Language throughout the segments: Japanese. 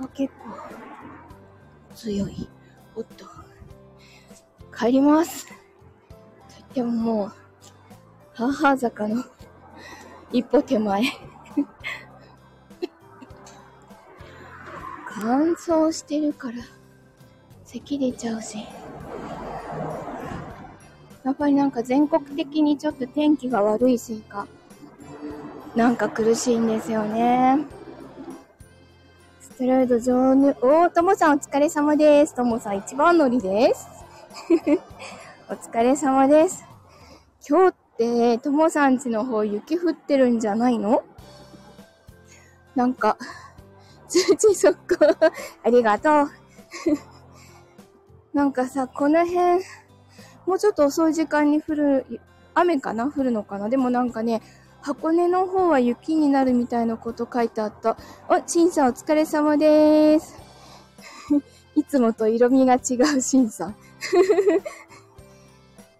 が結構強い。おっと。帰ります。と言ってももう、母坂の 一歩手前。乾燥してるから、咳出ちゃうし。やっぱりなんか全国的にちょっと天気が悪いせいか、なんか苦しいんですよね。ステロイド上入、おー、ともさんお疲れ様です。ともさん一番乗りです。お疲れ様です。今日って、ともさんちの方雪降ってるんじゃないの？なんか、通知速攻 ありがとう なんかさ、この辺、もうちょっと遅い時間に降る、雨かな？降るのかな？でもなんかね、箱根の方は雪になるみたいなこと書いてあった。お、シンさんお疲れ様です。いつもと色味が違うシンさん。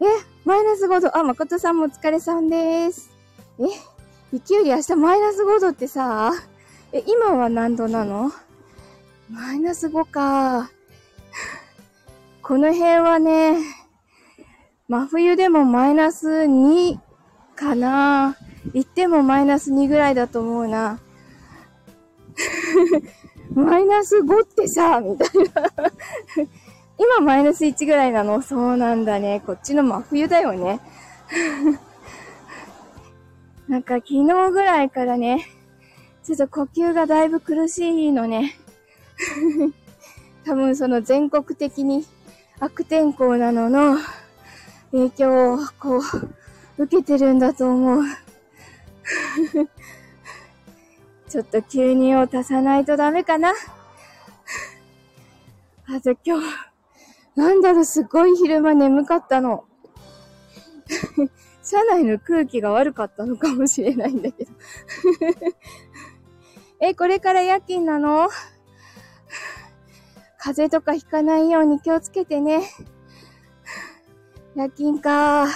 え、マイナス5度。あ、誠さんもお疲れさんです。え、雪より明日マイナス5度ってさ、え、今は何度なの？マイナス5か。この辺はね、真冬でもマイナス2かな。行ってもマイナス2ぐらいだと思うな。マイナス5ってさ、みたいな今マイナス1ぐらいなの？そうなんだね。こっちの真冬だよね。なんか昨日ぐらいからね、ちょっと呼吸がだいぶ苦しいのね。多分その全国的に悪天候なのの影響をこう受けてるんだと思う。ちょっと吸入を足さないとダメかな。あと今日、なんだろう、すごい昼間眠かったの。車内の空気が悪かったのかもしれないんだけど。え、これから夜勤なの？風邪とかひかないように気をつけてね。夜勤か。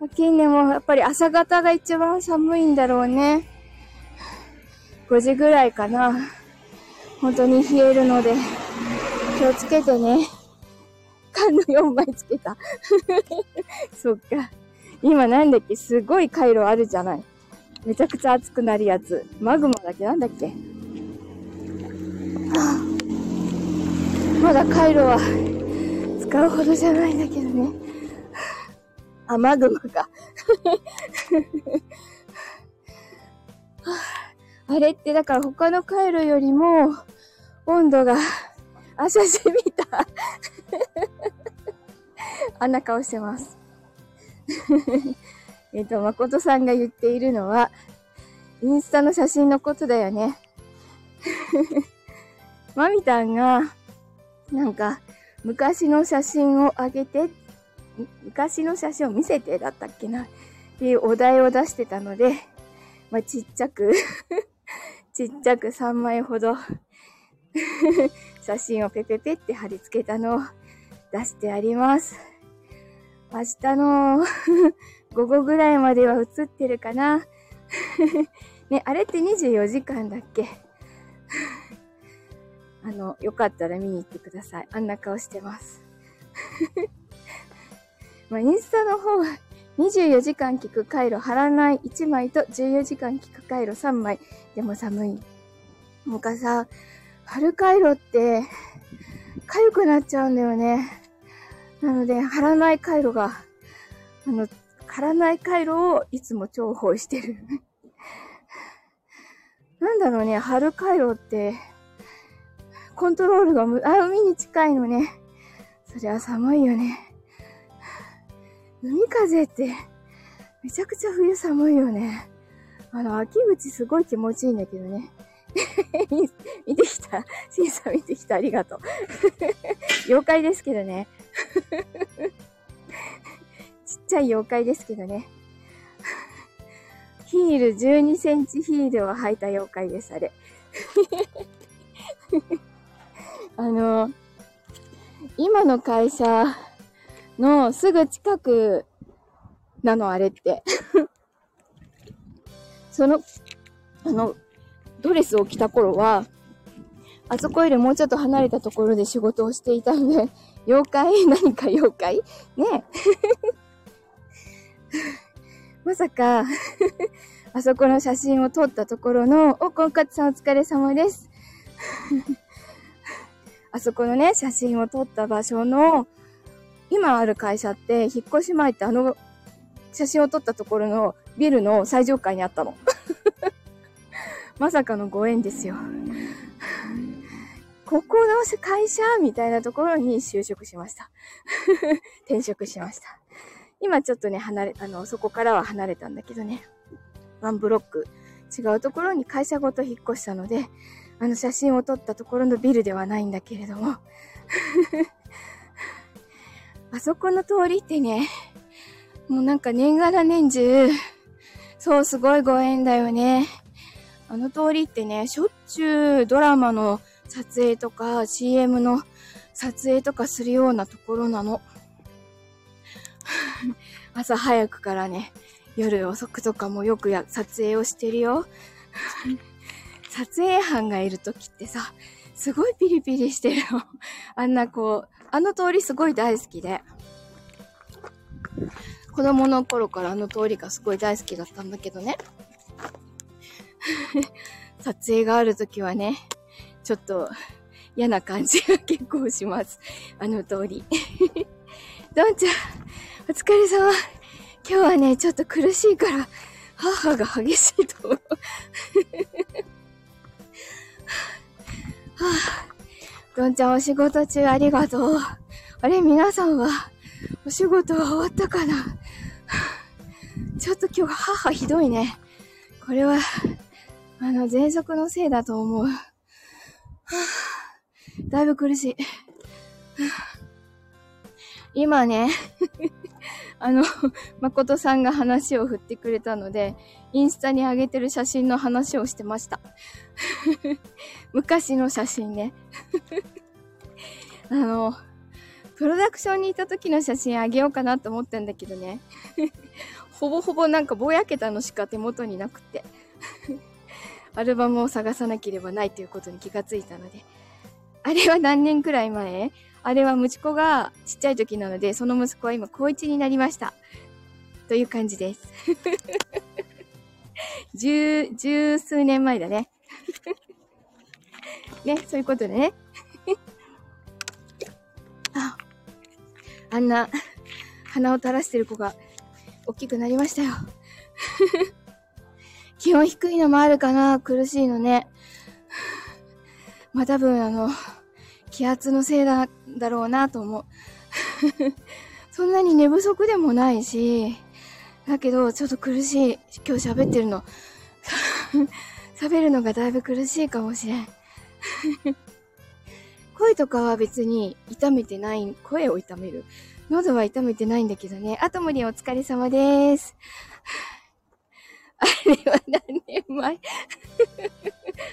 夜勤でもやっぱり朝方が一番寒いんだろうね。5時ぐらいかな。本当に冷えるので、気をつけてね。缶の4枚つけた。そっか。今なんだっけ？すごい回路あるじゃない。めちゃくちゃ熱くなるやつ。マグマだっけ？なんだっけ、はあ、まだ回路は使うほどじゃないんだけどね。あ、マグマか。あれってだから他の回路よりも温度が、あ、写真見た。あんな顔してます。えっと、誠さんが言っているのは、インスタの写真のことだよね。マミタンが、なんか、昔の写真をあげて、昔の写真を見せてだったっけなっていうお題を出してたので、まあ、ちっちゃく ちっちゃく3枚ほど 写真をペペペって貼り付けたのを出してあります。明日の 午後ぐらいまでは映ってるかな。ね、あれって24時間だっけ？あの、よかったら見に行ってください。あんな顔してます。まあ、インスタの方は24時間聞く回路貼らない1枚と14時間聞く回路3枚。でも寒い。もうかさ、貼る回路って、痒くなっちゃうんだよね。なので、貼らない回路が、あの、貼らない回路をいつも重宝してる。なんだろうね、貼る回路って、コントロールがむ、あ、海に近いのね。そりゃ寒いよね。海風って、めちゃくちゃ冬寒いよね。あの、秋口すごい気持ちいいんだけどね。見てきた？シンさん見てきた？ありがとう。妖怪ですけどね。ちっちゃい妖怪ですけどね。ヒール12センチヒールを履いた妖怪です、あれ。あの、今の会社のすぐ近くなの、あれって。その、あの、ドレスを着た頃は、あそこよりもうちょっと離れたところで仕事をしていたので、妖怪？何か妖怪？ねまさかあそこの写真を撮ったところの、お、婚活さんお疲れ様です。あそこのね、写真を撮った場所の、今ある会社って、引っ越し前ってあの、写真を撮ったところのビルの最上階にあったの。まさかのご縁ですよ。ここの会社みたいなところに就職しました。転職しました。今ちょっとね、離れ、あの、そこからは離れたんだけどね。ワンブロック違うところに会社ごと引っ越したので、あの写真を撮ったところのビルではないんだけれども。あそこの通りってね、もうなんか年がら年中、そうすごいご縁だよね。あの通りってね、しょっちゅうドラマの撮影とか CM の撮影とかするようなところなの。朝早くからね、夜遅くとかもよくや撮影をしてるよ。撮影班がいる時ってさ、すごいピリピリしてるの。あんなこう、あの通りすごい大好きで。子供の頃からあの通りがすごい大好きだったんだけどね。撮影があるときはね、ちょっと嫌な感じが結構します。あの通り。どんちゃん、お疲れ様。今日はね、ちょっと苦しいから、母が激しいと思う。はあ、どんちゃんお仕事中ありがとう。あれ、皆さんは、お仕事は終わったかな？ちょっと今日母ひどいね。これは、あの、喘息のせいだと思う。だいぶ苦しい。今ね、あの、誠さんが話を振ってくれたので、インスタに上げてる写真の話をしてました。昔の写真ね。あの、プロダクションにいた時の写真あげようかなと思ったんだけどね。ほぼほぼなんかぼやけたのしか手元になくて。アルバムを探さなければないということに気がついたので。あれは何年くらい前？あれは息子がちっちゃい時なので、その息子は今高1になりました。という感じです。十、数年前だね。ね、そういうことでね。あ、あんな鼻を垂らしてる子が大きくなりましたよ。気温低いのもあるかな？苦しいのね。まあ多分あの、気圧のせいだ、だろうなと思う。そんなに寝不足でもないし、だけどちょっと苦しい。今日喋ってるの。喋るのがだいぶ苦しいかもしれん。声とかは別に痛めてない、声を痛める。喉は痛めてないんだけどね。あともりお疲れ様です。あれは何年前？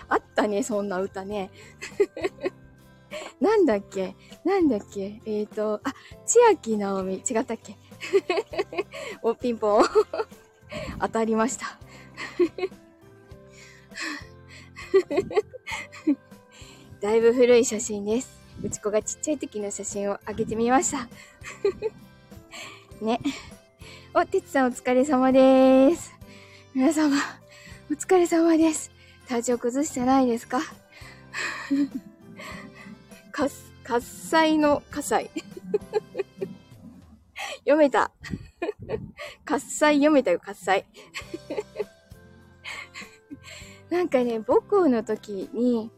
あったね、そんな歌ね。なんだっけ？なんだっけ？えっ、ー、と、あ、千秋直美。違ったっけ？お、ピンポン。当たりました。だいぶ古い写真です。うち子がちっちゃい時の写真をあげてみました。ね。お、てつさんお疲れ様です。皆様、お疲れ様です。体調崩してないですか？かす、喝采の火災。読めた。喝采読めたよ、喝采。なんかね、母校の時に、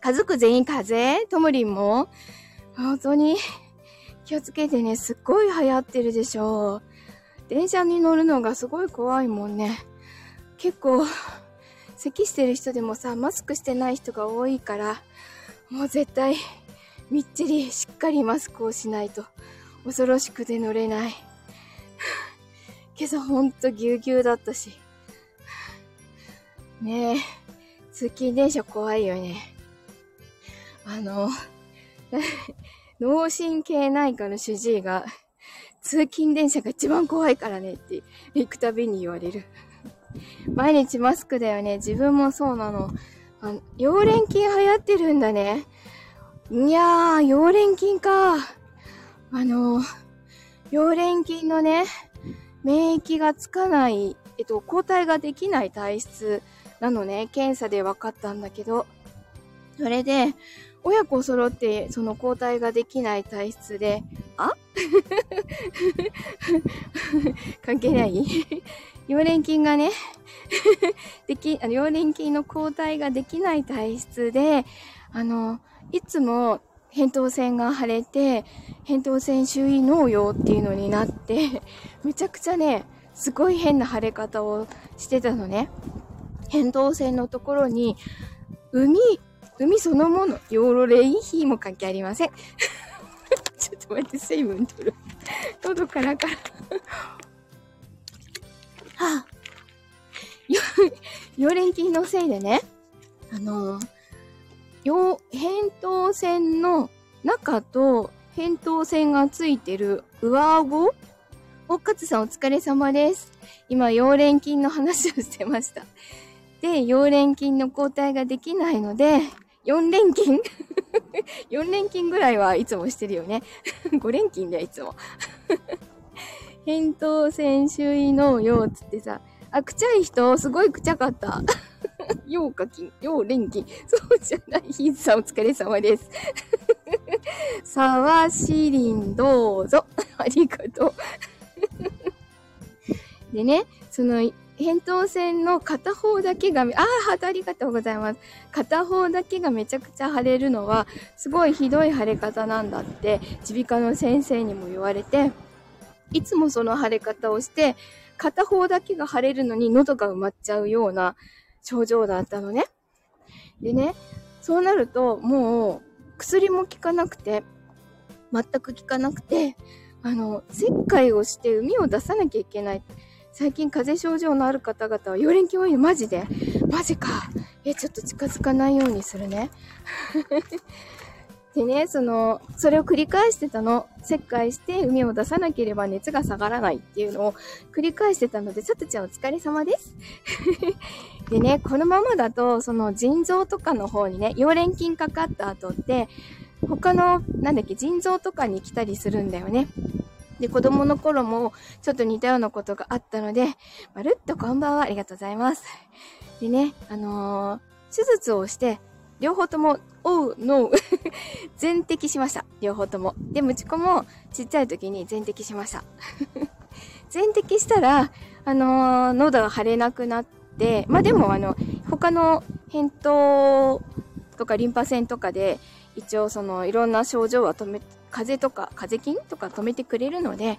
家族全員風？邪ともりんも、本当に？気をつけてね、すっごい流行ってるでしょ。電車に乗るのがすごい怖いもんね。結構、咳してる人でもさ、マスクしてない人が多いから、もう絶対、みっちりしっかりマスクをしないと、恐ろしくて乗れない。今朝ほんとぎゅうぎゅうだったし。ねえ、通勤電車怖いよね。あの、脳神経内科の主治医が、通勤電車が一番怖いからねって行くたびに言われる。毎日マスクだよね。自分もそうなの。あの溶連菌流行ってるんだね。いやー、溶連菌か。あの、溶連菌のね、免疫がつかない、えっと、抗体ができない体質なのね、検査で分かったんだけど、それで、親子揃ってその抗体ができない体質で、あ？関係ない？溶連菌がねでき、あの、溶連菌の抗体ができない体質で、あの、いつも扁桃腺が腫れて、扁桃腺周囲脳用っていうのになって、めちゃくちゃね、すごい変な腫れ方をしてたのね。扁桃腺のところに、海、海そのもの、ヨーロレインヒーも関係ありません。ちょっと待って、水分取る。喉からからはあ、溶連菌のせいでね、あのー、扁桃腺の中と扁桃腺がついてる上顎？おっかつさんお疲れ様です。今、溶連菌の話をしてました。で、溶連菌の抗体ができないので、4連勤 ?4 連勤ぐらいはいつもしてるよね。5連勤だよ、いつも。扁桃腺周囲のよつってさ、あ、くちゃい人、すごいくちゃかった。ようかき、よう連勤。そうじゃない。ヒーさんお疲れ様です。さわしりんどうぞ。ありがとう。でね、その、扁桃腺の片方だけが、ああ、ハートありがとうございます。片方だけがめちゃくちゃ腫れるのは、すごいひどい腫れ方なんだって、耳鼻科の先生にも言われて、いつもその腫れ方をして、片方だけが腫れるのに喉が埋まっちゃうような症状だったのね。でね、そうなるともう薬も効かなくて、全く効かなくて、あの、切開をして膿を出さなきゃいけない。最近風邪症状のある方々は、溶連菌多いマジでマジか。え、ちょっと近づかないようにするね。でね、その、それを繰り返してたの。切開して海を出さなければ熱が下がらないっていうのを繰り返してたので、さとちゃんお疲れ様です。でね、このままだと、その腎臓とかの方にね、溶連菌かかった後って、他の、なんだっけ、腎臓とかに来たりするんだよね。で、子供の頃もちょっと似たようなことがあったので、まるっとこんばんは、ありがとうございます。でね、あのー、手術をして、両方とも、おう、ノー 全摘しました。両方とも。で、ムチコもちっちゃい時に全摘しました。全摘したら、あのー、喉が腫れなくなって、まあ、でもあの、他の扁桃とかリンパ腺とかで、一応その、いろんな症状は止め、風邪とか、風邪菌とか止めてくれるので、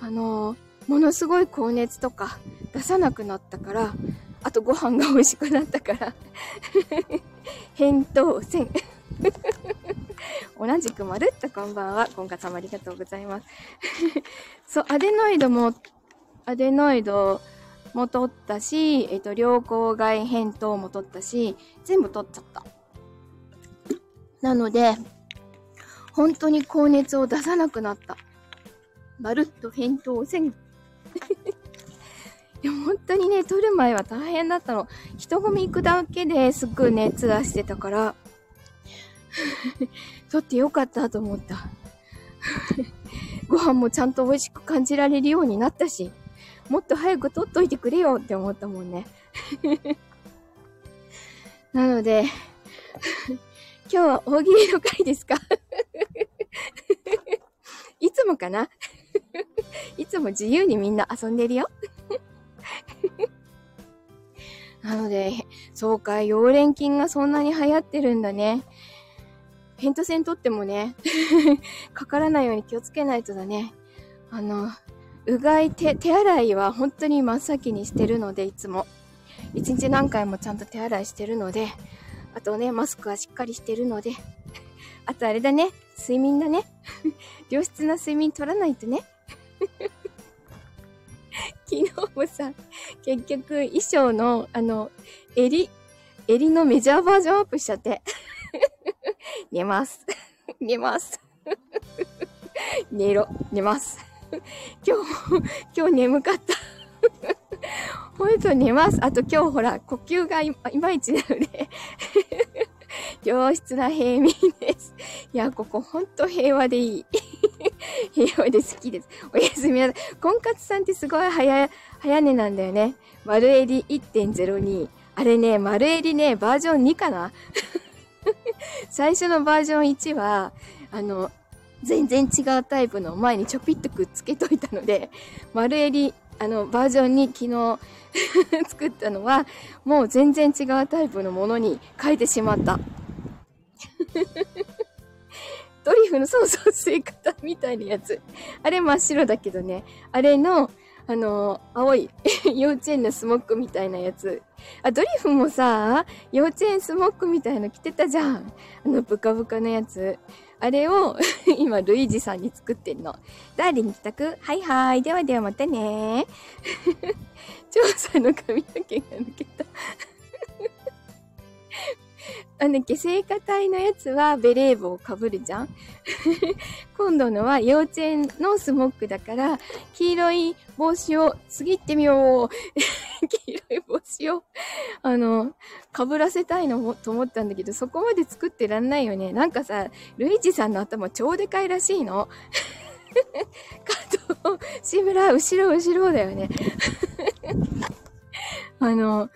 あのー、ものすごい高熱とか出さなくなったから、あとご飯が美味しくなったから 返答せん 同じくまるっとこんばんは。今回もありがとうございます そう、アデノイドも、アデノイドも取ったし、えっと、良好外返答も取ったし、全部取っちゃった。なので、本当に高熱を出さなくなった。まるっと返答せん。いや、本当にね、撮る前は大変だったの。人混み行くだけですっごい熱出してたから、撮ってよかったと思った。ご飯もちゃんと美味しく感じられるようになったし、もっと早く撮っといてくれよって思ったもんね。なので、今日は大喜利の回ですか？いつもかな？いつも自由にみんな遊んでるよなので、そうか、溶連菌がそんなに流行ってるんだね。ヘント線取ってもね、かからないように気をつけないとだね。あの、うがい手、手洗いは本当に真っ先にしてるので、いつも。一日何回もちゃんと手洗いしてるので、あとね、マスクはしっかりしてるので、あとあれだね、睡眠だね。良質な睡眠取らないとね。昨日もさ、結局衣装の、あの、襟、襟のメジャーバージョンアップしちゃって。寝ます。寝ます。寝ろ。寝ます。今日、今日眠かった。ほんと寝ます。あと今日ほら、呼吸がいまいちなので良質な平民です。いや、ここほんと平和でいい。平和で好きです。おやすみなさい。婚活さんってすごい早、早寝なんだよね。丸襟1.02。あれね、丸襟ね、バージョン2かな 最初のバージョン1は、あの、全然違うタイプの前にちょぴっとくっつけといたので、丸襟、あの、バージョンに昨日作ったのは、もう全然違うタイプのものに変えてしまった。ドリフのそうそう吸い方みたいなやつ。あれ真っ白だけどね。あれの、あの、青い 幼稚園のスモックみたいなやつ。あ、ドリフもさ、幼稚園スモックみたいの着てたじゃん。あの、ブカブカのやつ。あれを 今、ルイージさんに作ってんの。ダーリン帰宅はいはい。ではではまたね。調査の髪の毛が抜けた あの、下生化体のやつはベレー帽をかぶるじゃん？今度のは幼稚園のスモックだから、黄色い帽子を、次行ってみよう 黄色い帽子を、あの、かぶらせたいのと思ったんだけど、そこまで作ってらんないよね。なんかさ、ルイジさんの頭超でかいらしいの？加藤、志村、後ろ後ろだよね。あの、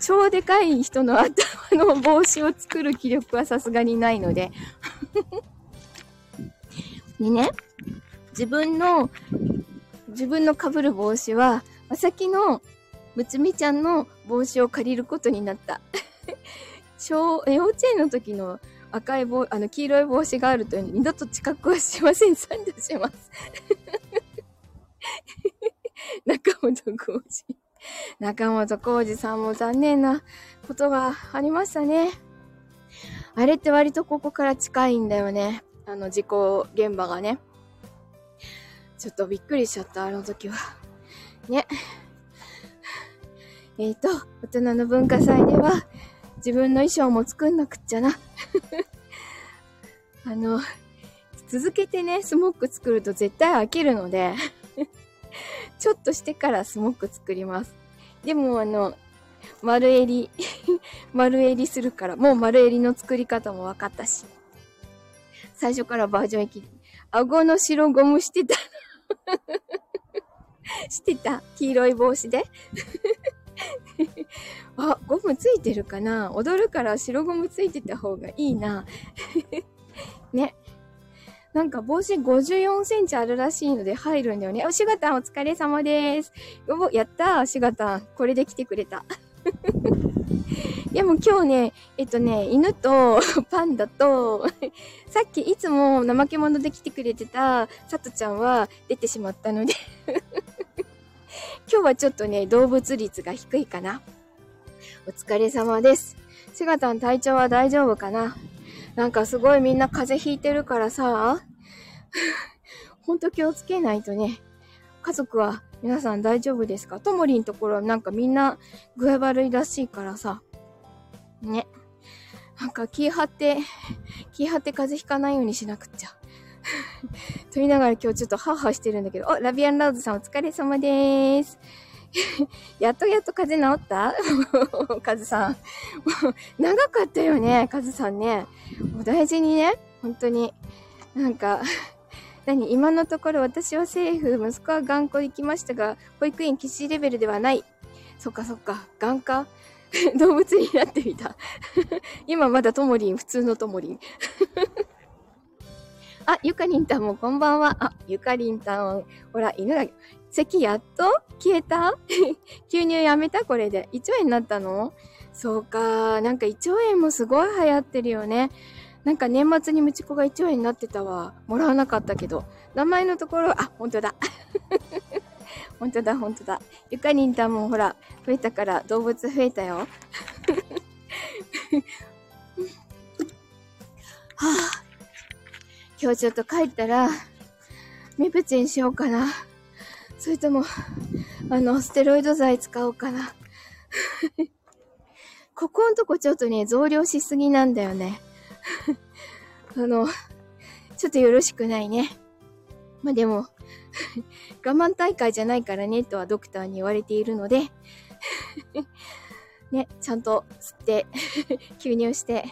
超でかい人の頭の帽子を作る気力はさすがにないので でね、自分の、自分の被る帽子は、まさきのむつみちゃんの帽子を借りることになった。小、幼稚園の時の赤い帽、あの、黄色い帽子があると二度と近くはしません。参加します。中本浩二。中本浩二さんも残念なことがありましたね。あれって割とここから近いんだよね。あの、事故現場がね。ちょっとびっくりしちゃった、あの時は。ね。えっ、ー、と、大人の文化祭では、自分の衣装も作んなくっちゃな。あの、続けてね、スモック作ると絶対飽きるので ちょっとしてからスモック作ります。でもあの、丸襟 丸襟するから、もう丸襟の作り方も分かったし。最初からバージョン1。顎の白ゴムしてた。してた。黄色い帽子で。あ、ゴムついてるかな？踊るから白ゴムついてた方がいいな。ね。なんか帽子54センチあるらしいので入るんだよね。おしがたんお疲れ様です。やったー、しがたん。これで来てくれた。でも今日ね、えっとね、犬と パンダと、さっきいつも怠け者で来てくれてたさとちゃんは出てしまったので今日はちょっとね、動物率が低いかな。お疲れ様です。しがたん体調は大丈夫かななんかすごいみんな風邪ひいてるからさ、ほんと気をつけないとね。家族は皆さん大丈夫ですか？ともりんところはなんかみんな具合悪いらしいからさ。ね。なんか気張って、気張って風邪ひかないようにしなくっちゃ。と言いながら今日ちょっとハハしてるんだけど、お、ラビアンラウズさんお疲れ様でーす。やっとやっと風邪治った？カズさん。長かったよね、カズさんね。お大事にね、本当に。なんか、何今のところ私はセーフ、息子は頑固行きましたが、保育園騎士レベルではない。そっかそっか、眼科？動物になってみた。今まだともりん、普通のともりん。あ、ゆかりんたんもこんばんは。あ、ゆかりんたん。ほら、犬が、咳やっと？消えた？吸入やめた？これで。胃腸炎になったの？そうか。なんか胃腸炎もすごい流行ってるよね。なんか年末にムチコが胃腸炎になってたわ。もらわなかったけど。名前のところ、あ、ほんとだ。ほんとだ、ほんとだ。ゆかりんたんもほら、増えたから動物増えたよ。はあ、今日ちょっと帰ったら、ミプチンしようかな。それとも、あの、ステロイド剤使おうかな。ここんとこちょっとね、増量しすぎなんだよね。あの、ちょっとよろしくないね。まあ、でも、我慢大会じゃないからね、とはドクターに言われているので、ね、ちゃんと吸って吸入して、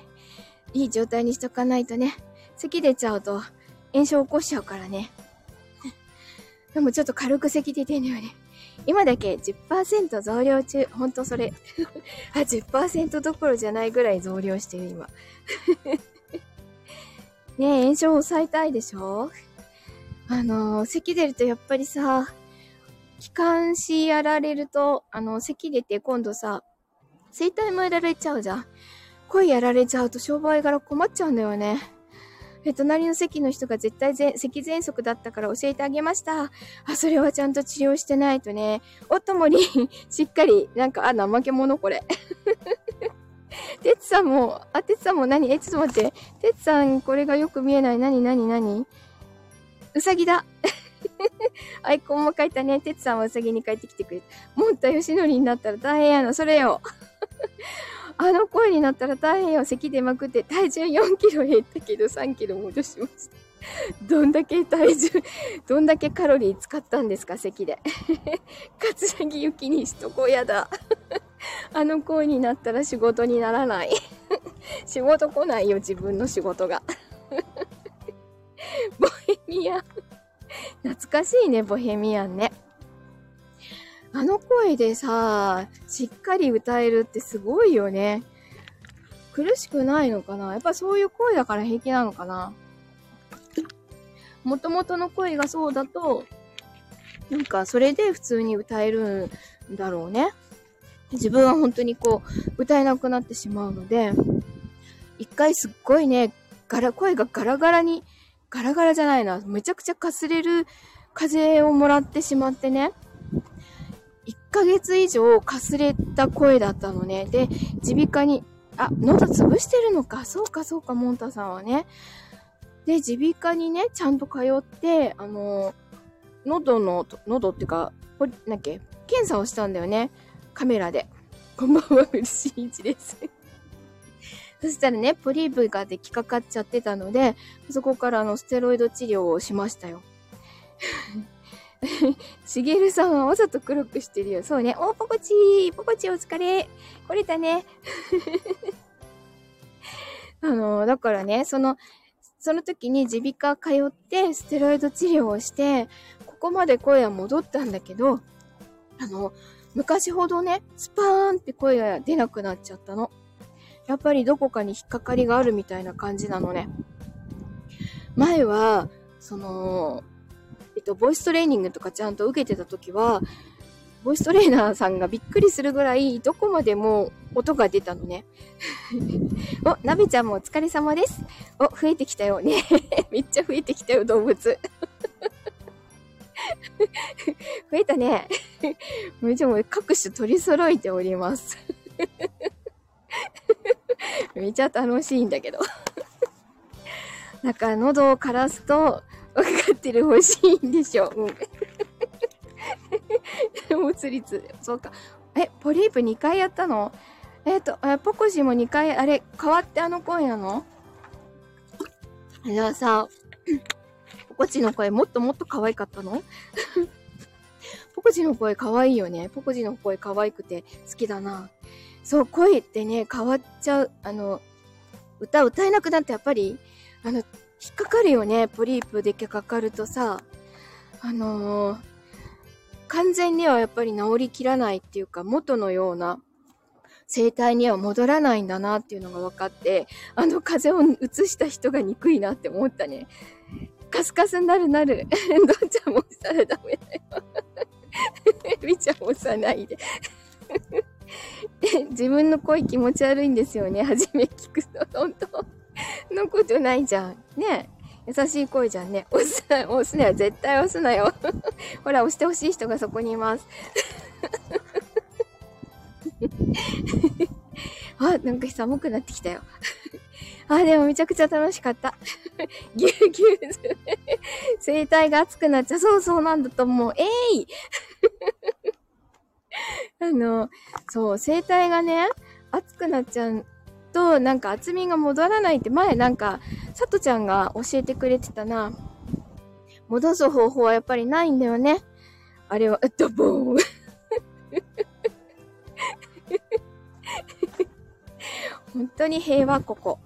いい状態にしとかないとね、咳出ちゃうと炎症起こしちゃうからね。でもちょっと軽く咳出てんのよね。今だけ10%増量中。ほんとそれ。あ、10%どころじゃないぐらい増量してる今。ねえ、炎症抑えたいでしょ？あの、咳出るとやっぱりさ、気管支やられると、あの、咳出て今度さ、声帯もやられちゃうじゃん。声やられちゃうと商売柄困っちゃうんだよね。え、隣の席の人が絶対ぜ咳喘息だったから教えてあげました。あ、それはちゃんと治療してないとね。おともに しっかり、なんか、あ、怠け者これ。てつさんも、あ、てつさんも何？え、ちょっと待って。てつさん、これがよく見えない。何、何、何？うさぎだ。アイコンも書いたね。てつさんはうさぎに帰ってきてくれた。もんたよしのりになったら大変やな。それよ。あの声になったら大変よ。咳出まくって体重4キロ減ったけど3キロ戻しました。どんだけ体重、どんだけカロリー使ったんですか、咳で。桂木ゆきにしとこやだ。あの声になったら仕事にならない。仕事来ないよ、自分の仕事が。ボヘミアン。懐かしいね、ボヘミアンね。あの声でさ、しっかり歌えるってすごいよね。苦しくないのかな？やっぱそういう声だから平気なのかな？元々の声がそうだと、なんかそれで普通に歌えるんだろうね。自分は本当にこう、歌えなくなってしまうので、一回すっごいね、ガラ、声がガラガラに、ガラガラじゃないな、めちゃくちゃかすれる風をもらってしまってね。1ヶ月以上かすれた声だったのね。で、耳鼻科に、あ、喉潰してるのか。そうか、そうか、モンタさんはね。で、耳鼻科にね、ちゃんと通って、あの、喉の、喉っていうか、これ、なっけ、検査をしたんだよね。カメラで。こんばんは、うるしいちです。そしたらね、ポリープが出来かかっちゃってたので、そこからあの、ステロイド治療をしましたよ。しげるさんはわざと黒くしてるよ。そうね。お、ポコチーポコチお疲れ来れたね。あの、だからね、その、その時に耳鼻科通ってステロイド治療をして、ここまで声は戻ったんだけど、あの、昔ほどね、スパーンって声が出なくなっちゃったの。やっぱりどこかに引っかかりがあるみたいな感じなのね。前は、その、えっと、ボイストレーニングとかちゃんと受けてた時は、ボイストレーナーさんがびっくりするぐらい、どこまでも音が出たのね。お、なべちゃんもお疲れ様です。お、増えてきたよね。めっちゃ増えてきたよ、動物。増えたね。もうも各種取り揃えております。めっちゃ楽しいんだけど。なんか喉を枯らすと、分かってる欲しいんでしょ。うん。もつ率。そうか。え、ポリープ2回やったの？えっ、ー、と、え、ポコシも2回、あれ、変わってあの声なの？じゃあさ、ポコチの声もっともっと可愛かったの？ポコチの声可愛いよね。ポコチの声可愛くて好きだな。そう、声ってね、変わっちゃう。あの、歌歌えなくなってやっぱり、あの、引っかかるよね。ポリープでけかかるとさ、あのー、完全にはやっぱり治りきらないっていうか、元のような生態には戻らないんだなっていうのが分かって、あの風邪を移した人が憎いなって思ったね。カスカスになるなる。どんちゃんもしたらダメだよ。みちゃんもさない で。自分の声気持ち悪いんですよね。初め聞くと、本当のことないじゃん。ね優しい声じゃんね。押すな、押すなよ。絶対押すなよ。ほら、押してほしい人がそこにいます。あ、なんか寒くなってきたよ。あ、でもめちゃくちゃ楽しかった。ぎゅうぎゅうする。声帯が熱くなっちゃう。そうそうなんだと思う。えい、あの、そう、声帯がね、熱くなっちゃうとなんか厚みが戻らないって前なんか、さとちゃんが教えてくれてたな。戻す方法はやっぱりないんだよね。あれは、ドボーン本当に平和ここ。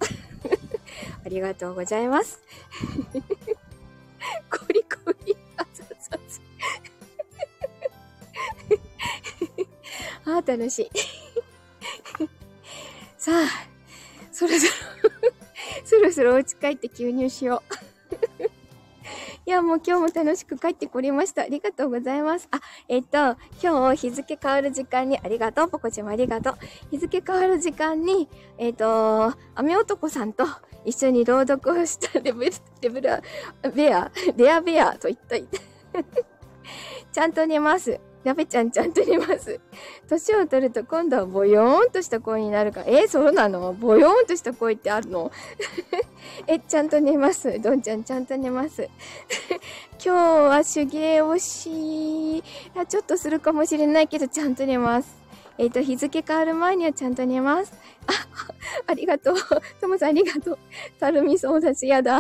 ありがとうございます。コリコリ、あざざざ。ああ、楽しい。さあ、そろそろ そろそろお家帰って吸入しよう。いや、もう今日も楽しく帰ってこれました。ありがとうございます。あ、えっと、今日日付変わる時間にありがとう。ポコちゃんもありがとう。日付変わる時間に、えっと、雨男さんと一緒に朗読をした レベル、レベル、ベア、レアベアと言った。ちゃんと寝ます。やべちゃんちゃんと寝ます。年を取ると今度はボヨーンとした声になるから。えー、そうなの？ボヨーンとした声ってあるの？え、ちゃんと寝ます。どんちゃんちゃんと寝ます。今日は手芸をし、ちょっとするかもしれないけど、ちゃんと寝ます。えっ、ー、と、日付変わる前にはちゃんと寝ます。あ、ありがとう。ともさんありがとう。たるみそうだし、やだ。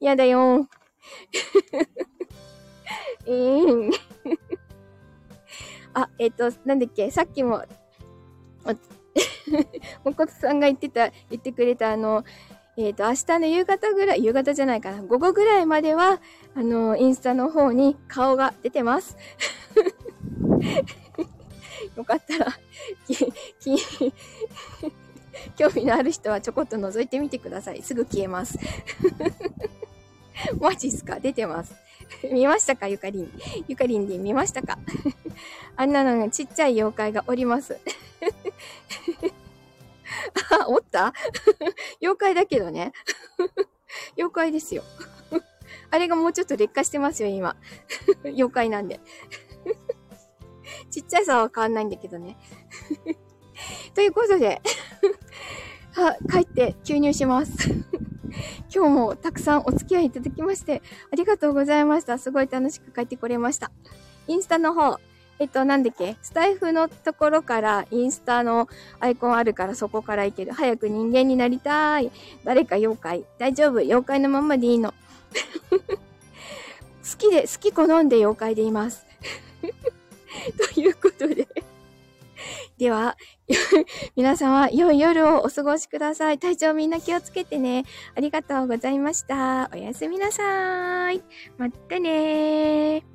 やだよ。えー、あ、えっ、ー、と、なんだっけ、さっきも、もことさんが言ってた、言ってくれたあの、えっ、ー、と、明日の夕方ぐらい、夕方じゃないかな、午後ぐらいまでは、あの、インスタの方に顔が出てます。よかったら、き、き、興味のある人はちょこっと覗いてみてください。すぐ消えます。マジっすか？出てます。見ましたか？ゆかりん。ゆかりんで見ましたか？あんなのがちっちゃい妖怪がおります。あ、おった？妖怪だけどね。妖怪ですよ。あれがもうちょっと劣化してますよ、今。妖怪なんで。ちっちゃいさは変わんないんだけどね。ということでは、帰って吸入します 今日もたくさんお付き合いいただきまして、ありがとうございました。すごい楽しく帰ってこれました。インスタの方、えっと、なんだっけ？スタイフのところからインスタのアイコンあるからそこから行ける。早く人間になりたい。誰か妖怪。大丈夫？妖怪のままでいいの。好きで、好き好んで妖怪でいます。ということででは、皆様、良い夜をお過ごしください。体調みんな気をつけてね。ありがとうございました。おやすみなさーい。またねー。